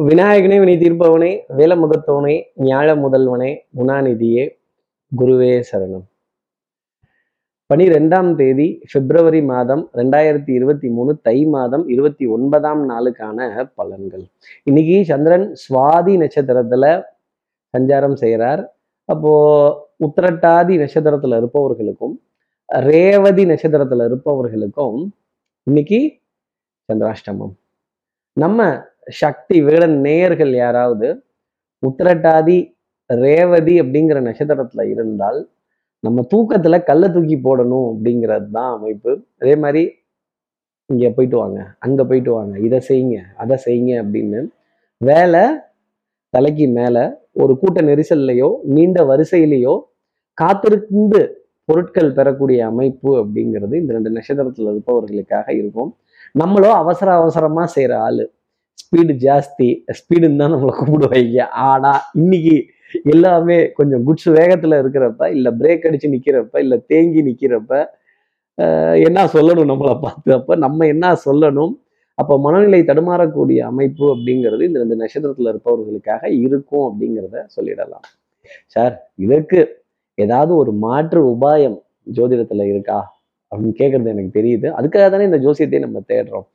விநாயகனே வினை தீர்ப்பவனே வேலமுகத்தவனே ஞாழ முதல்வனே குணாநிதியே குருவே சரணம். பனிரெண்டாம் தேதி பிப்ரவரி மாதம் ரெண்டாயிரத்தி இருபத்தி மூணு தை மாதம் இருபத்தி ஒன்பதாம் நாளுக்கான பலன்கள். இன்னைக்கு சந்திரன் சுவாதி நட்சத்திரத்துல சஞ்சாரம் செய்கிறார் அப்போ உத்திரட்டாதி நட்சத்திரத்துல இருப்பவர்களுக்கும் ரேவதி நட்சத்திரத்துல இருப்பவர்களுக்கும் இன்னைக்கு சந்திராஷ்டமம். நம்ம சக்தி விகடன் நேயர்கள் யாராவது உத்திரட்டாதி ரேவதி அப்படிங்கிற நட்சத்திரத்துல இருந்தால் நம்ம தூக்கத்துல கல்லை தூக்கி போடணும் அப்படிங்கிறது தான் அமைப்பு. அதே மாதிரி இங்க போயிட்டு வாங்க அங்க போயிட்டு வாங்க இதை செய்யுங்க அதை செய்யுங்க அப்படின்னு வேலை தலைக்கு மேல ஒரு கூட்ட நெரிசல்லையோ நீண்ட வரிசையிலையோ காத்திருந்து பொருட்கள் பெறக்கூடிய அமைப்பு அப்படிங்கிறது இந்த ரெண்டு நட்சத்திரத்துல இருப்பவர்களுக்காக இருக்கும். நம்மளோ அவசர அவசரமா செய்யற ஆளு. ஸ்பீடு ஜாஸ்தி ஸ்பீடுன்னு தான் நம்மளை கூப்பிடுவாங்க. ஆனா இன்னைக்கு எல்லாமே கொஞ்சம் குட்ஸ் வேகத்துல இருக்கிறப்ப இல்ல பிரேக் அடிச்சு நிக்கிறப்ப இல்ல தேங்கி நிக்கிறப்ப என்ன சொல்லணும் நம்மளை பார்த்து அப்ப நம்ம என்ன சொல்லணும் அப்போ மனநிலை தடுமாறக்கூடிய அமைப்பு அப்படிங்கிறது இந்த ரெண்டு நட்சத்திரத்துல இருப்பவர்களுக்காக இருக்கும் அப்படிங்கிறத சொல்லிடலாம். சார் இதற்கு ஏதாவது ஒரு மாற்று உபாயம் ஜோதிடத்துல இருக்கா? அப்படின்னு கேட்கறது எனக்கு தெரியுது. அதுக்காக தானே இந்த ஜோசியத்தை நம்ம தேடுறோம்.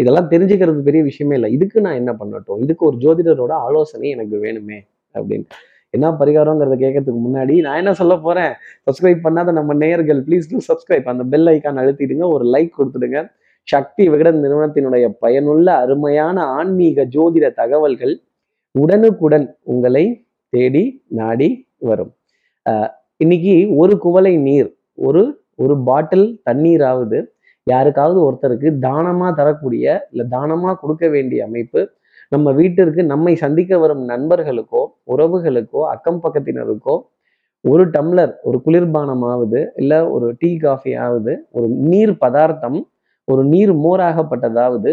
இதெல்லாம் தெரிஞ்சுக்கிறது பெரிய விஷயமே இல்லை. இதுக்கு நான் என்ன பண்ணட்டும்? இதுக்கு ஒரு ஜோதிடரோட ஆலோசனை எனக்கு வேணுமே அப்படின்னு. என்ன பரிகாரங்கிறத கேட்கறதுக்கு முன்னாடி நான் என்ன சொல்ல போறேன்? சப்ஸ்கிரைப் பண்ணாத நம்ம நேயர்கள் ப்ளீஸ் டூ சப்ஸ்கிரைப் அந்த பெல் ஐக்கான் அழுத்திடுங்க ஒரு லைக் கொடுத்துடுங்க. சக்தி விகடன் நிறுவனத்தினுடைய பயனுள்ள அருமையான ஆன்மீக ஜோதிட தகவல்கள் உடனுக்குடன் உங்களை தேடி நாடி வரும். இன்னைக்கு ஒரு குவளை நீர் ஒரு ஒரு பாட்டில் தண்ணீராவது யாருக்காவது ஒருத்தருக்கு தானமா தரக்கூடிய இல்லை தானமா கொடுக்க வேண்டிய அமைப்பு நம்ம வீட்டிற்கு நம்மை சந்திக்க வரும் நண்பர்களுக்கோ உறவுகளுக்கோ அக்கம் பக்கத்தினருக்கோ ஒரு டம்ளர் ஒரு குளிர்பானமாவது இல்லை ஒரு டீ காஃபி ஆகுது ஒரு நீர் பதார்த்தம் ஒரு நீர் மோராகப்பட்டதாவது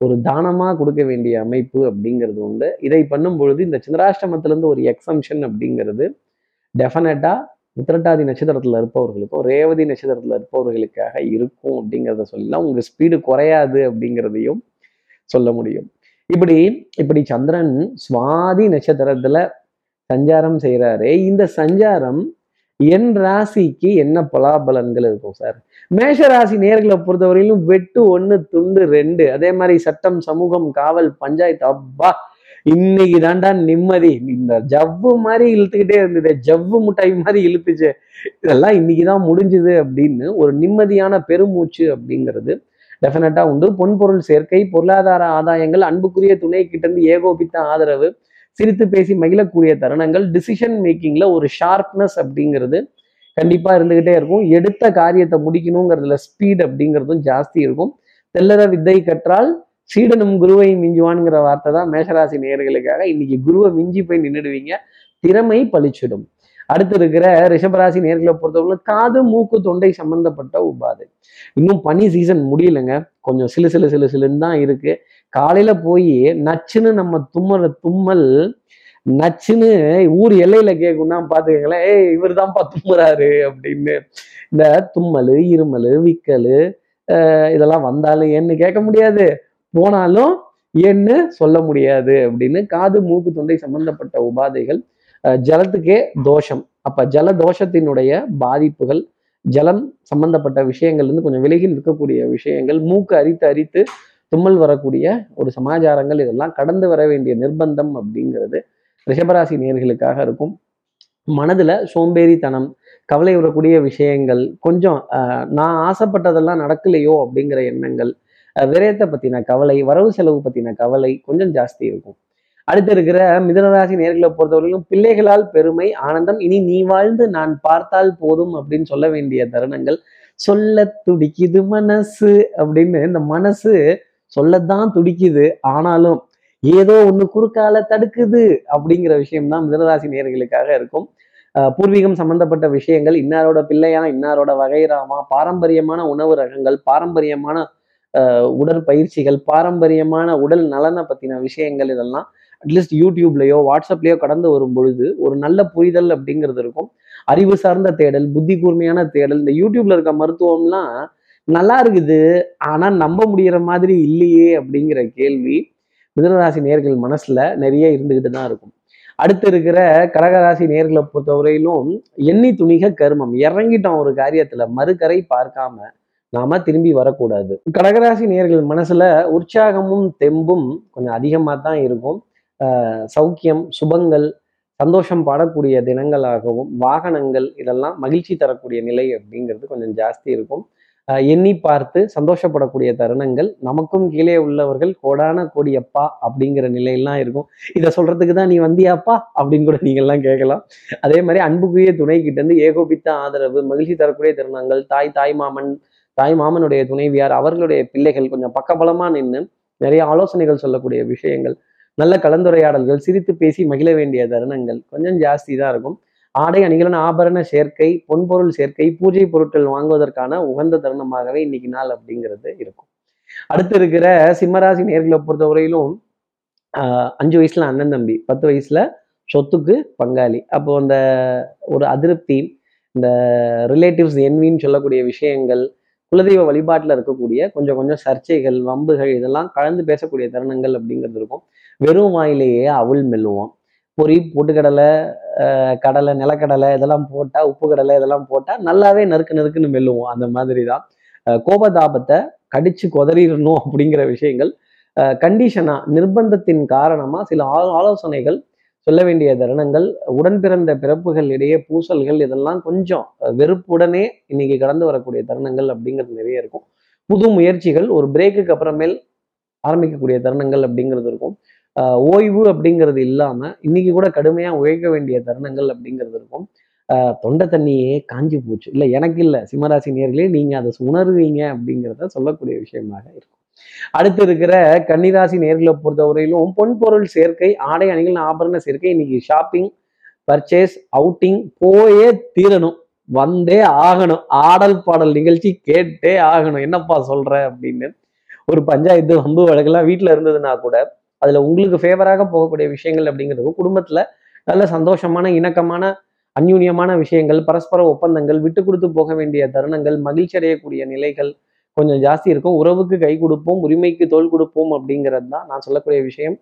ஒரு தானமாக கொடுக்க வேண்டிய அமைப்பு அப்படிங்கிறது உண்டு. இதை பண்ணும் பொழுது இந்த சந்திராஷ்டமத்திலேருந்து ஒரு எக்ஸம்ஷன் அப்படிங்கிறது டெஃபினட்டாக உத்திரட்டாதி நட்சத்திரத்துல இருப்பவர்களுக்கும் ரேவதி நட்சத்திரத்துல இருப்பவர்களுக்காக இருக்கும் அப்படிங்கிறத சொல்லலாம் உங்க ஸ்பீடு குறையாது அப்படிங்கிறதையும் சொல்ல முடியும். இப்படி இப்படி சந்திரன் சுவாதி நட்சத்திரத்துல சஞ்சாரம் செய்கிறாரு இந்த சஞ்சாரம் என் ராசிக்கு என்ன பலாபலன்கள் இருக்கும் சார்? மேஷ ராசி நேர்களை பொறுத்தவரையிலும் வெட்டு ஒன்று துண்டு ரெண்டு அதே மாதிரி சட்டம் சமூகம் காவல் பஞ்சாயத்து அப்பா இன்னைக்கு தாண்டா நிம்மதி. இந்த ஜவ்வு மாதிரி இழுத்துக்கிட்டே இருந்தது ஜவ்வு முட்டாய் மாதிரி இழுத்துச்சு. இதெல்லாம் இன்னைக்கு தான் முடிஞ்சுது அப்படின்னு ஒரு நிம்மதியான பெருமூச்சு அப்படிங்கிறது டெஃபினட்டா உண்டு. பொன்பொருள் சேர்க்கை பொருளாதார ஆதாயங்கள் அன்புக்குரிய துணை கிட்ட இருந்து ஏகோபித்த ஆதரவு சிரித்து பேசி மகிழக்கூடிய தருணங்கள் டிசிஷன் மேக்கிங்ல ஒரு ஷார்ப்னஸ் அப்படிங்கிறது கண்டிப்பா இருந்துகிட்டே இருக்கும். எடுத்த காரியத்தை முடிக்கணுங்கிறதுல ஸ்பீட் அப்படிங்கிறதும் ஜாஸ்தி இருக்கும். தெல்லற வித்தை கற்றால் சீடனும் குருவை மிஞ்சுவான்ங்கிற வார்த்தை தான் மேஷராசி நேர்களுக்காக இன்னைக்கு குருவை மிஞ்சி போய் நின்றுடுவீங்க திறமை பளிச்சிடும் அடுத்து இருக்கிற ரிஷபராசி நேர்களை பொறுத்தவரை காது மூக்கு தொண்டை சம்பந்தப்பட்ட உபாதை. இன்னும் பனி சீசன் முடியலங்க. கொஞ்சம் சிலு சிலு சிலு சிலுன்னு தான் இருக்கு. காலையில போய் நச்சுன்னு நம்ம தும்முற தும்மல் நச்சுன்னு ஊர் எல்லையில கேட்கும்னா பாத்துக்கங்களேன் ஏய் இவர் தான்ப்பா தும்முறாரு அப்படின்னு. இந்த தும்மல் இருமல் விக்கல் இதெல்லாம் வந்தாலும் ஏன்னு கேட்க முடியாது. போனாலும் ஏன்னு சொல்ல முடியாது அப்படின்னு காது மூக்கு தொண்டை சம்பந்தப்பட்ட உபாதைகள் ஜலத்துக்கே தோஷம். அப்ப ஜல தோஷத்தினுடைய பாதிப்புகள் ஜலம் சம்பந்தப்பட்ட விஷயங்கள் இருந்து கொஞ்சம் விலகி நிற்கக்கூடிய விஷயங்கள் மூக்கு அரித்து அரித்து தும்மல் வரக்கூடிய ஒரு சமாச்சாரங்கள் இதெல்லாம் கடந்து வர வேண்டிய நிர்பந்தம் அப்படிங்கிறது ரிஷபராசி நேர்களுக்காக இருக்கும். மனதுல சோம்பேறித்தனம் கவலை வரக்கூடிய விஷயங்கள் கொஞ்சம் நான் ஆசைப்பட்டதெல்லாம் நடக்கலையோ அப்படிங்கிற எண்ணங்கள் விரயத்தை பத்தின கவலை வரவு செலவு பத்தின கவலை கொஞ்சம் ஜாஸ்தி இருக்கும். அடுத்து இருக்கிற மிதனராசி நேர்களை பொறுத்தவரையிலும் பிள்ளைகளால் பெருமை ஆனந்தம் இனி நீ வாழ்ந்து நான் பார்த்தால் போதும் அப்படின்னு சொல்ல வேண்டிய தருணங்கள். சொல்ல துடிக்குது மனசு அப்படின்னு இந்த மனசு சொல்லத்தான் துடிக்குது. ஆனாலும் ஏதோ ஒண்ணு குறுக்கால தடுக்குது அப்படிங்கிற விஷயம் தான் மிதனராசி நேர்களுக்காக இருக்கும். பூர்வீகம் சம்பந்தப்பட்ட விஷயங்கள் இன்னாரோட பிள்ளையா இன்னாரோட வகைராமா பாரம்பரியமான உணவு ரகங்கள் பாரம்பரியமான உடற்பயிற்சிகள் பாரம்பரியமான உடல் நலனை பத்தின விஷயங்கள் இதெல்லாம் அட்லீஸ்ட் யூடியூப்லயோ வாட்ஸ்அப்லயோ கடந்து வரும் பொழுது ஒரு நல்ல புரிதல் அப்படிங்கிறது இருக்கும். அறிவு சார்ந்த தேடல் புத்தி கூர்மையான தேடல் இந்த யூடியூப்ல இருக்க மருத்துவம்லாம் நல்லா இருக்குது. ஆனா நம்ப முடிகிற மாதிரி இல்லையே அப்படிங்கிற கேள்வி மிதனராசி நேர்கள் மனசுல நிறைய இருந்துகிட்டு தான் இருக்கும். அடுத்து இருக்கிற கடகராசி நேர்களை பொறுத்தவரையிலும் எண்ணி துணிக கருமம். இறங்கிட்டோம் ஒரு காரியத்துல மறுக்கரை பார்க்காம நாம திரும்பி வரக்கூடாது. கடகராசி நேர்கள் மனசுல உற்சாகமும் தெம்பும் கொஞ்சம் அதிகமாக தான் இருக்கும். சௌக்கியம் சுபங்கள் சந்தோஷம் பாடக்கூடிய தினங்களாகவும் வாகனங்கள் இதெல்லாம் மகிழ்ச்சி தரக்கூடிய நிலை அப்படிங்கிறது கொஞ்சம் ஜாஸ்தி இருக்கும். எண்ணி பார்த்து சந்தோஷப்படக்கூடிய தருணங்கள் நமக்கும் கீழே உள்ளவர்கள் கோடான கோடி அப்பா அப்படிங்கிற நிலையெல்லாம் இருக்கும். இதை சொல்றதுக்கு தான் நீ வந்தியாப்பா அப்படின்னு கூட நீங்கள்லாம் கேட்கலாம். அதே மாதிரி அன்புக்குரிய துணை கிட்ட இருந்து ஏகோபித்த ஆதரவு மகிழ்ச்சி தரக்கூடிய தருணங்கள் தாய் தாய் மாமன் தாய் மாமனுடைய துணைவியார் அவர்களுடைய பிள்ளைகள் கொஞ்சம் பக்கபலமா நின்று நிறைய ஆலோசனைகள் சொல்லக்கூடிய விஷயங்கள் நல்ல கலந்துரையாடல்கள் சிரித்து பேசி மகிழ வேண்டிய தருணங்கள் கொஞ்சம் ஜாஸ்தி தான் இருக்கும். ஆடை அணிகலன் ஆபரண சேர்க்கை பொன்பொருள் சேர்க்கை பூஜை பொருட்கள் வாங்குவதற்கான உகந்த தருணமாகவே இன்னைக்கு நாள் அப்படிங்கிறது இருக்கும். அடுத்து இருக்கிற சிம்மராசி நேர்களை பொறுத்தவரையிலும் ஆஹ் அஞ்சு வயசுல அண்ணன் தம்பி பத்து வயசுல சொத்துக்கு பங்காளி. அப்போ அந்த ஒரு அதிருப்தி இந்த ரிலேட்டிவ்ஸ் என்வின்னு சொல்லக்கூடிய விஷயங்கள் குலதெய்வ வழிபாட்டில் இருக்கக்கூடிய கொஞ்சம் கொஞ்சம் சர்ச்சைகள் வம்புகள் இதெல்லாம் கலந்து பேசக்கூடிய தருணங்கள் அப்படிங்கிறது இருக்கும். வெறும் வாயிலேயே அவள் மெல்லுவோம். பொறி பொட்டுக்கடலை கடலை நிலக்கடலை இதெல்லாம் போட்டால் உப்பு கடலை இதெல்லாம் போட்டால் நல்லாவே நறுக்கு நறுக்குன்னு மெல்லுவோம். அந்த மாதிரி தான் கோபதாபத்தை கடிச்சு கொதறிடணும் அப்படிங்கிற விஷயங்கள் கண்டிஷனா நிர்பந்தத்தின் காரணமாக சில ஆலோசனைகள் சொல்ல வேண்டிய தருணங்கள் உடன் பிறந்த பிறப்புகள் இடையே பூசல்கள் இதெல்லாம் கொஞ்சம் வெறுப்புடனே இன்னைக்கு கடந்து வரக்கூடிய தருணங்கள் அப்படிங்கிறது நிறைய இருக்கும். புது முயற்சிகள் ஒரு பிரேக்குக்கு அப்புறமேல் ஆரம்பிக்கக்கூடிய தருணங்கள் அப்படிங்கிறது இருக்கும். ஓய்வு அப்படிங்கிறது இல்லாம இன்னைக்கு கூட கடுமையா உழைக்க வேண்டிய தருணங்கள் அப்படிங்கிறது இருக்கும். தொண்டை தண்ணியே காஞ்சி போச்சு. இல்லை எனக்கு இல்லை. சிம்மராசி நேர்களே நீங்க அதை உணர்வீங்க அப்படிங்கிறத சொல்லக்கூடிய விஷயமாக இருக்கும். அடுத்து இருக்கிற கன்னிராசி நேர்களை பொறுத்தவரையிலும் பொன்பொருள் சேர்க்கை ஆடை அணிகள் ஆபரண சேர்க்கை இன்னைக்கு ஷாப்பிங் பர்ச்சேஸ் அவுட்டிங் போயே தீரணும். வந்தே ஆகணும். ஆடல் பாடல் நிகழ்ச்சி கேட்டே ஆகணும். என்னப்பா சொல்ற அப்படின்னு ஒரு பஞ்சாயத்து வம்பு வழக்கெல்லாம் வீட்டில் இருந்ததுன்னா கூட அதுல உங்களுக்கு ஃபேவராக போகக்கூடிய விஷயங்கள் அப்படிங்கிறது குடும்பத்துல நல்ல சந்தோஷமான இணக்கமான அந்யூன்யமான விஷயங்கள் பரஸ்பர ஒப்பந்தங்கள் விட்டு கொடுத்து போக வேண்டிய தருணங்கள் மகிழ்ச்சி அடையக்கூடிய நிலைகள் கொஞ்சம் ஜாஸ்தி இருக்கும். உறவுக்கு கை கொடுப்போம் உரிமைக்கு தோல் கொடுப்போம் அப்படிங்கிறது தான் நான் சொல்லக்கூடிய விஷயம்.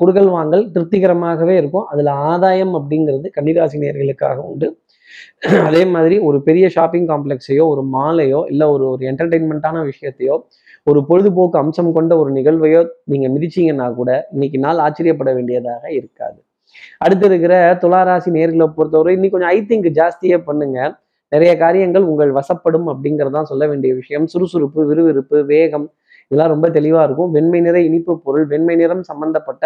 குடுக்கல் வாங்கல் திருப்திகரமாகவே இருக்கும். அதில் ஆதாயம் அப்படிங்கிறது கன்னிராசி நேர்களுக்காக உண்டு. அதே மாதிரி ஒரு பெரிய ஷாப்பிங் காம்ப்ளெக்ஸையோ ஒரு மாலையோ இல்லை ஒரு ஒரு என்டர்டெயின்மெண்ட்டான விஷயத்தையோ ஒரு பொழுதுபோக்கு அம்சம் கொண்ட ஒரு நிகழ்வையோ நீங்கள் மிதிச்சீங்கன்னா கூட இன்னைக்கு நாள் ஆச்சரியப்பட வேண்டியதாக இருக்காது. அடுத்து இருக்கிற துளாராசி நேர்களை பொறுத்தவரை இன்னைக்கு கொஞ்சம் ஐ திங்க் ஜாஸ்தியே பண்ணுங்க. நிறைய காரியங்கள் உங்கள் வசப்படும் அப்படிங்கிறதான் சொல்ல வேண்டிய விஷயம். சுறுசுறுப்பு விறுவிறுப்பு வேகம் இதெல்லாம் ரொம்ப தெளிவாக இருக்கும். வெண்மை நிற இனிப்பு பொருள் வெண்மை நிறம் சம்பந்தப்பட்ட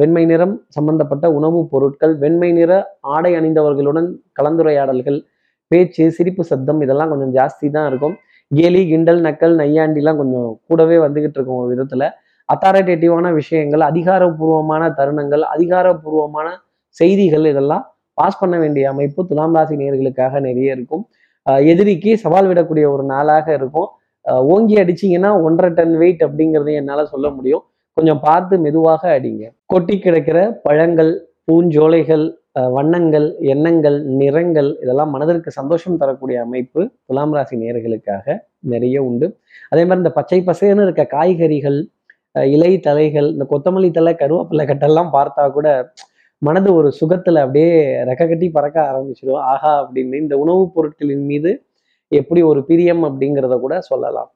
வெண்மை நிறம் சம்பந்தப்பட்ட உணவுப் பொருட்கள் வெண்மை நிற ஆடை அணிந்தவர்களுடன் கலந்துரையாடல்கள் பேச்சு சிரிப்பு சத்தம் இதெல்லாம் கொஞ்சம் ஜாஸ்தி தான் இருக்கும். கேலி கிண்டல் நக்கல் நையாண்டிலாம் கொஞ்சம் கூடவே வந்துகிட்டு இருக்கும் ஒரு விதத்தில். அத்தாரிட்டேட்டிவான விஷயங்கள் அதிகாரப்பூர்வமான தருணங்கள் அதிகாரப்பூர்வமான செய்திகள் இதெல்லாம் பாஸ் பண்ண வேண்டிய அமைப்பு துலாம் ராசி நேர்களுக்காக நிறைய இருக்கும். எதிரிக்கு சவால் விடக்கூடிய ஒரு நாளாக இருக்கும். ஓங்கி அடிச்சீங்கன்னா ஒன்றரை டன் வெயிட் அப்படிங்கிறது என்னால சொல்ல முடியும். கொஞ்சம் பார்த்து மெதுவாக அடிங்க. கொட்டி கிடக்கிற பழங்கள் பூஞ்சோலைகள் வண்ணங்கள் எண்ணங்கள் நிறங்கள் இதெல்லாம் மனதிற்கு சந்தோஷம் தரக்கூடிய அமைப்பு துலாம் ராசி நேர்களுக்காக நிறைய உண்டு. அதே மாதிரி இந்த பச்சை பசேன்னு இருக்க காய்கறிகள் அஹ் இலை தலைகள் இந்த கொத்தமல்லி தலை கருவேப்பிலை கட்டெல்லாம் பார்த்தா கூட மனது ஒரு சுகத்துல அப்படியே ரெக்க கட்டி பறக்க ஆரம்பிச்சிடும். ஆஹா அப்படின்னு இந்த உணவுப் பொருட்களின் மீது எப்படி ஒரு பிரியம் அப்படிங்கிறத கூட சொல்லலாம்.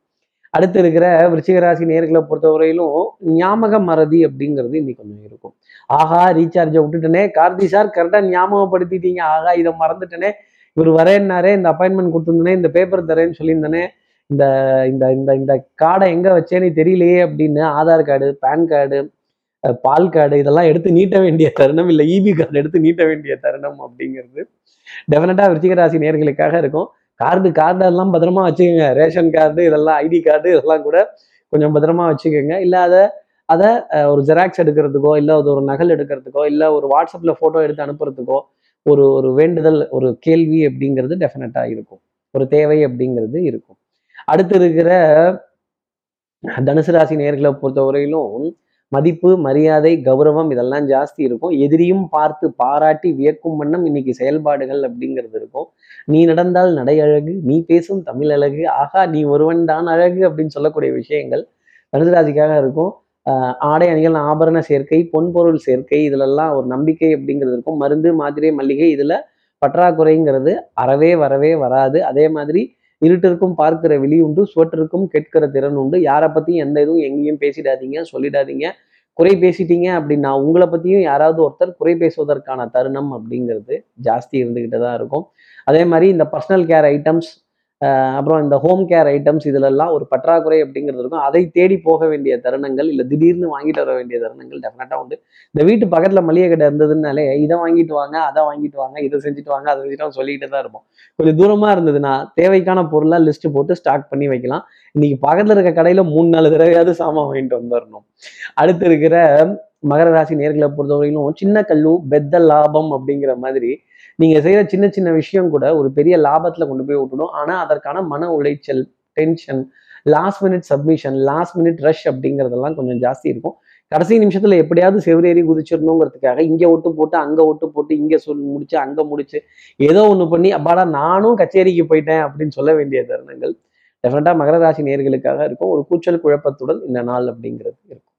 அடுத்து இருக்கிற விருச்சிகராசி நேர்களை பொறுத்தவரையிலும் ஞாபக மறதி அப்படிங்கிறது இன்னைக்கு கொஞ்சம் இருக்கும். ஆஹா ரீசார்ஜை விட்டுட்டனே. கார்த்தி சார் கரெக்டாக ஞாபகப்படுத்திட்டீங்க. ஆஹா இதை மறந்துட்டனே. இவர் வரேன்னாரே இந்த அப்பாயின்மெண்ட் கொடுத்துருந்தனே இந்த பேப்பர் தரேன்னு சொல்லியிருந்தனே. இந்த இந்த இந்த இந்த கார்டை எங்கே வச்சேன்னு தெரியலையே அப்படின்னு ஆதார் கார்டு பேன் கார்டு பால் கார்டு இதெல்லாம் எடுத்து நீட்ட வேண்டிய தருணம் இல்லை இபி கார்டு எடுத்து நீட்ட வேண்டிய தருணம் அப்படிங்கிறது டெஃபினட்டாக விருச்சிகராசி நேர்களுக்காக இருக்கும். கார்டு கார்டெல்லாம் பத்திரமா வச்சுக்கோங்க. ரேஷன் கார்டு இதெல்லாம் ஐடி கார்டு இதெல்லாம் கூட கொஞ்சம் பத்திரமா வச்சுக்கோங்க. இல்லாத அதை ஒரு ஜெராக்ஸ் எடுக்கிறதுக்கோ இல்லை அது ஒரு நகல் எடுக்கிறதுக்கோ இல்லை ஒரு வாட்ஸ்அப்பில் ஃபோட்டோ எடுத்து அனுப்புறதுக்கோ ஒரு ஒரு வேண்டுதல் ஒரு கேள்வி அப்படிங்கிறது டெஃபினட்டாக இருக்கும். ஒரு தேவை அப்படிங்கிறது இருக்கும். அடுத்து இருக்கிற தனுசு ராசி நேர்களை பொறுத்தவரையிலும் மதிப்பு மரியாதை கௌரவம் இதெல்லாம் ஜாஸ்தி இருக்கும். எதிரியும் பார்த்து பாராட்டி வியக்கும் வண்ணம் இன்னைக்கு செயல்பாடுகள் அப்படிங்கிறது இருக்கும். நீ நடந்தால் நடை அழகு நீ பேசும் தமிழ் அழகு ஆகா நீ ஒருவன் தான் அழகு அப்படின்னு சொல்லக்கூடிய விஷயங்கள் தனுசு இருக்கும். ஆடை அணிகள் ஆபரண சேர்க்கை பொன்பொருள் சேர்க்கை இதுலெல்லாம் ஒரு நம்பிக்கை அப்படிங்கிறது இருக்கும். மருந்து மாத்திரை மல்லிகை இதில் பற்றாக்குறைங்கிறது அறவே வரவே வராது. அதே மாதிரி இருட்டிற்கும் பார்க்கிற விழி உண்டு சுவற்றிற்கும் கேட்கிற திறன் உண்டு. யாரை பத்தியும் எந்த இதுவும் எங்கேயும் பேசிடாதீங்க சொல்லிடாதீங்க. குறை பேசிட்டீங்க அப்படின்னா உங்களை பத்தியும் யாராவது ஒருத்தர் குறை பேசுவதற்கான தருணம் அப்படிங்கிறது ஜாஸ்தி இருந்துக்கிட்டு தான் இருக்கும். அதே மாதிரி இந்த பர்சனல் கேர் ஐட்டம்ஸ் அப்புறம் இந்த ஹோம் கேர் ஐட்டம்ஸ் இதிலெல்லாம் ஒரு பற்றாக்குறை அப்படிங்கிறது இருக்கும். அதை தேடி போக வேண்டிய தருணங்கள் இல்லை திடீர்னு வாங்கிட்டு வர வேண்டிய தருணங்கள் டெஃபினட்டாக உண்டு. இந்த வீட்டு பக்கத்தில் மளிகை கடை இருந்ததுனாலே இதை வாங்கிட்டு வாங்க அதை வாங்கிட்டு வாங்க இதை செஞ்சுட்டு வாங்க அதை செஞ்சுட்டு சொல்லிட்டு தான் இருப்போம். கொஞ்சம் தூரமாக இருந்ததுன்னா தேவைக்கான பொருளாக லிஸ்ட் போட்டு ஸ்டாக் பண்ணி வைக்கலாம். இன்னைக்கு பக்கத்தில் இருக்க கடையில் மூணு நாலு தடவையாவது சாமான் வாங்கிட்டு வந்துடணும் அடுத்து இருக்கிற மகர ராசி நேர்களை பொறுத்தவரையிலும் சின்ன கல்லும் பெத்த லாபம் அப்படிங்கிற மாதிரி நீங்க செய்யற சின்ன சின்ன விஷயம் கூட ஒரு பெரிய லாபத்துல கொண்டு போய் விட்டுடும் ஆனா அதற்கான மன உளைச்சல் tension last minute submission last minute rush அப்படிங்கிறதெல்லாம் கொஞ்சம் ஜாஸ்தி இருக்கும். கடைசி நிமிஷத்துல எப்படியாவது செவ்வரேறி குதிச்சிடணுங்கிறதுக்காக இங்க ஒட்டு போட்டு அங்க ஒட்டு போட்டு இங்க சொல் முடிச்சு அங்க முடிச்சு ஏதோ ஒண்ணு பண்ணி அப்பாடா நானும் கச்சேரிக்கு போயிட்டேன் அப்படின்னு சொல்ல வேண்டிய தருணங்கள் டெஃபினட்டா மகர ராசி நேர்களுக்காக இருக்கும். ஒரு கூச்சல் குழப்பத்துடன் இந்த நாள் அப்படிங்கிறது இருக்கும்.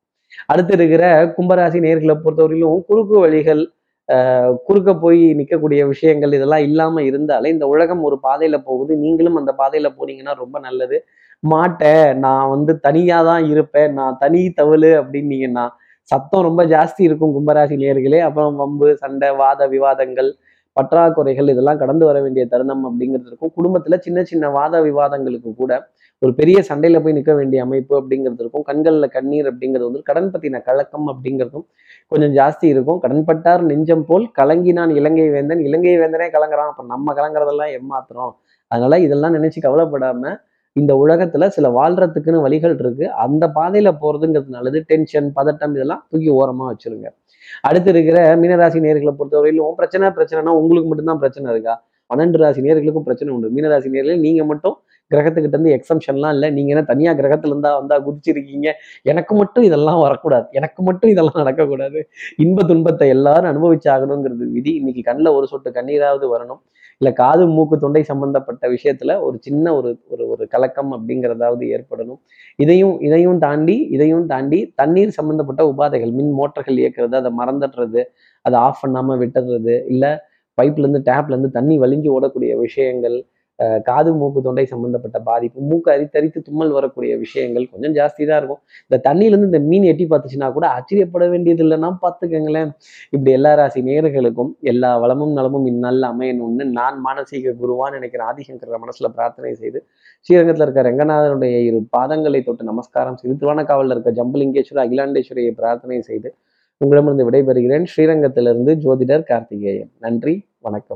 அடுத்து இருக்கிற கும்பராசி நேர்களை பொறுத்தவரையிலும் குறுக்கு வழிகள் குறுக்க போய் நிற்கக்கூடிய விஷயங்கள் இதெல்லாம் இல்லாமல் இருந்தாலே இந்த உலகம் ஒரு பாதையில் போகுது. நீங்களும் அந்த பாதையில் போனீங்கன்னா ரொம்ப நல்லது. மாட்டேன் நான் வந்து தனியாக தான் இருப்பேன். நான் தனி தவளு அப்படின்னீங்கன்னா சத்தம் ரொம்ப ஜாஸ்தி இருக்கும் கும்பராசி நேர்களே அப்புறம் வம்பு சண்டை வாத விவாதங்கள் பற்றாக்குறைகள் இதெல்லாம் கடந்து வர வேண்டிய தருணம் அப்படிங்கிறது இருக்கும். குடும்பத்துல சின்ன சின்ன வாத விவாதங்களுக்கு கூட ஒரு பெரிய சண்டையில போய் நிற்க வேண்டிய அமைப்பு அப்படிங்கிறது இருக்கும். கண்களில் கண்ணீர் அப்படிங்கிறது வந்து கடன் பத்தின கலக்கம் அப்படிங்கிறதும் கொஞ்சம் ஜாஸ்தி இருக்கும். கடன்பட்டார் நெஞ்சம் போல் கலங்கினான் இலங்கை வேந்தன். இலங்கை வேந்தனே கலங்குறான். அப்ப நம்ம கலங்குறதெல்லாம் ஏமாத்துறோம். அதனால இதெல்லாம் நினைச்சு கவலைப்படாம இந்த உலகத்துல சில வாழ்றதுக்குன்னு வழிகள் இருக்கு. அந்த பாதையில போறதுங்கிறது நல்லது. டென்ஷன் பதட்டம் இதெல்லாம் தூக்கி ஓரமா வச்சிருங்க. அடுத்து இருக்கிற மீனராசி நேர்களை பொறுத்தவரையிலும் பிரச்சனை பிரச்சனைனா உங்களுக்கு மட்டும்தான் பிரச்சனை இருக்கா? பன்னெண்டு ராசி நேர்களுக்கும் பிரச்சனை உண்டு. மீனராசி நேர்கள் நீங்க மட்டும் கிரகத்துக்கிட்ட இருந்து எக்ஸம்ஷன்லாம் இல்லை. நீங்க என்ன தனியா கிரகத்துல இருந்தா வந்தா குதிச்சிருக்கீங்க? எனக்கு மட்டும் இதெல்லாம் வரக்கூடாது. எனக்கு மட்டும் இதெல்லாம் நடக்கக்கூடாது. இன்ப துன்பத்தை எல்லாரும் அனுபவிச்சாகணுங்கிறது விதி. இன்னைக்கு கண்ணில் ஒரு சொட்டு கண்ணீராவது வரணும். இல்லை காது மூக்கு தொண்டை சம்பந்தப்பட்ட விஷயத்துல ஒரு சின்ன ஒரு ஒரு ஒரு கலக்கம் அப்படிங்கிறதாவது ஏற்படணும். இதையும் இதையும் தாண்டி இதையும் தாண்டி தண்ணீர் சம்பந்தப்பட்ட உபாதைகள் மின் மோட்டர்கள் இயக்கிறது அதை மறந்துடுறது அதை ஆஃப் பண்ணாம விட்டுறது இல்லை பைப்ல இருந்து டேப்ல இருந்து தண்ணி வலிஞ்சு ஓடக்கூடிய விஷயங்கள் காது மூக்கு தொண்டை சம்பந்தப்பட்ட பாதிப்பு மூக்கு அரித்தரித்து தும்மல் வரக்கூடிய விஷயங்கள் கொஞ்சம் ஜாஸ்தி தான் இருக்கும். இந்த தண்ணியிலேருந்து இந்த மீன் எட்டி பார்த்துச்சுன்னா கூட ஆச்சரியப்பட வேண்டியது இல்லைன்னா பார்த்துக்கங்களேன். இப்படி எல்லா ராசி நேர்களுக்கும் எல்லா வளமும் நலமும் இந்நாளில் அமையணும்னு நான் மானசீக குருவான்னு நினைக்கிற ஆதிசங்கர மனசுல பிரார்த்தனை செய்து ஸ்ரீரங்கத்தில் இருக்க ரங்கநாதனுடைய இரு பாதங்களை தொட்டு நமஸ்காரம் செய்து திருவானக்காவலில் இருக்க ஜம்பலிங்கேஸ்வரர் அகிலாண்டேஸ்வரியை பிரார்த்தனை செய்து உங்களிடமிருந்து விடைபெறுகிறேன். ஸ்ரீரங்கத்திலிருந்து ஜோதிடர் கார்த்திகேயன். நன்றி வணக்கம்.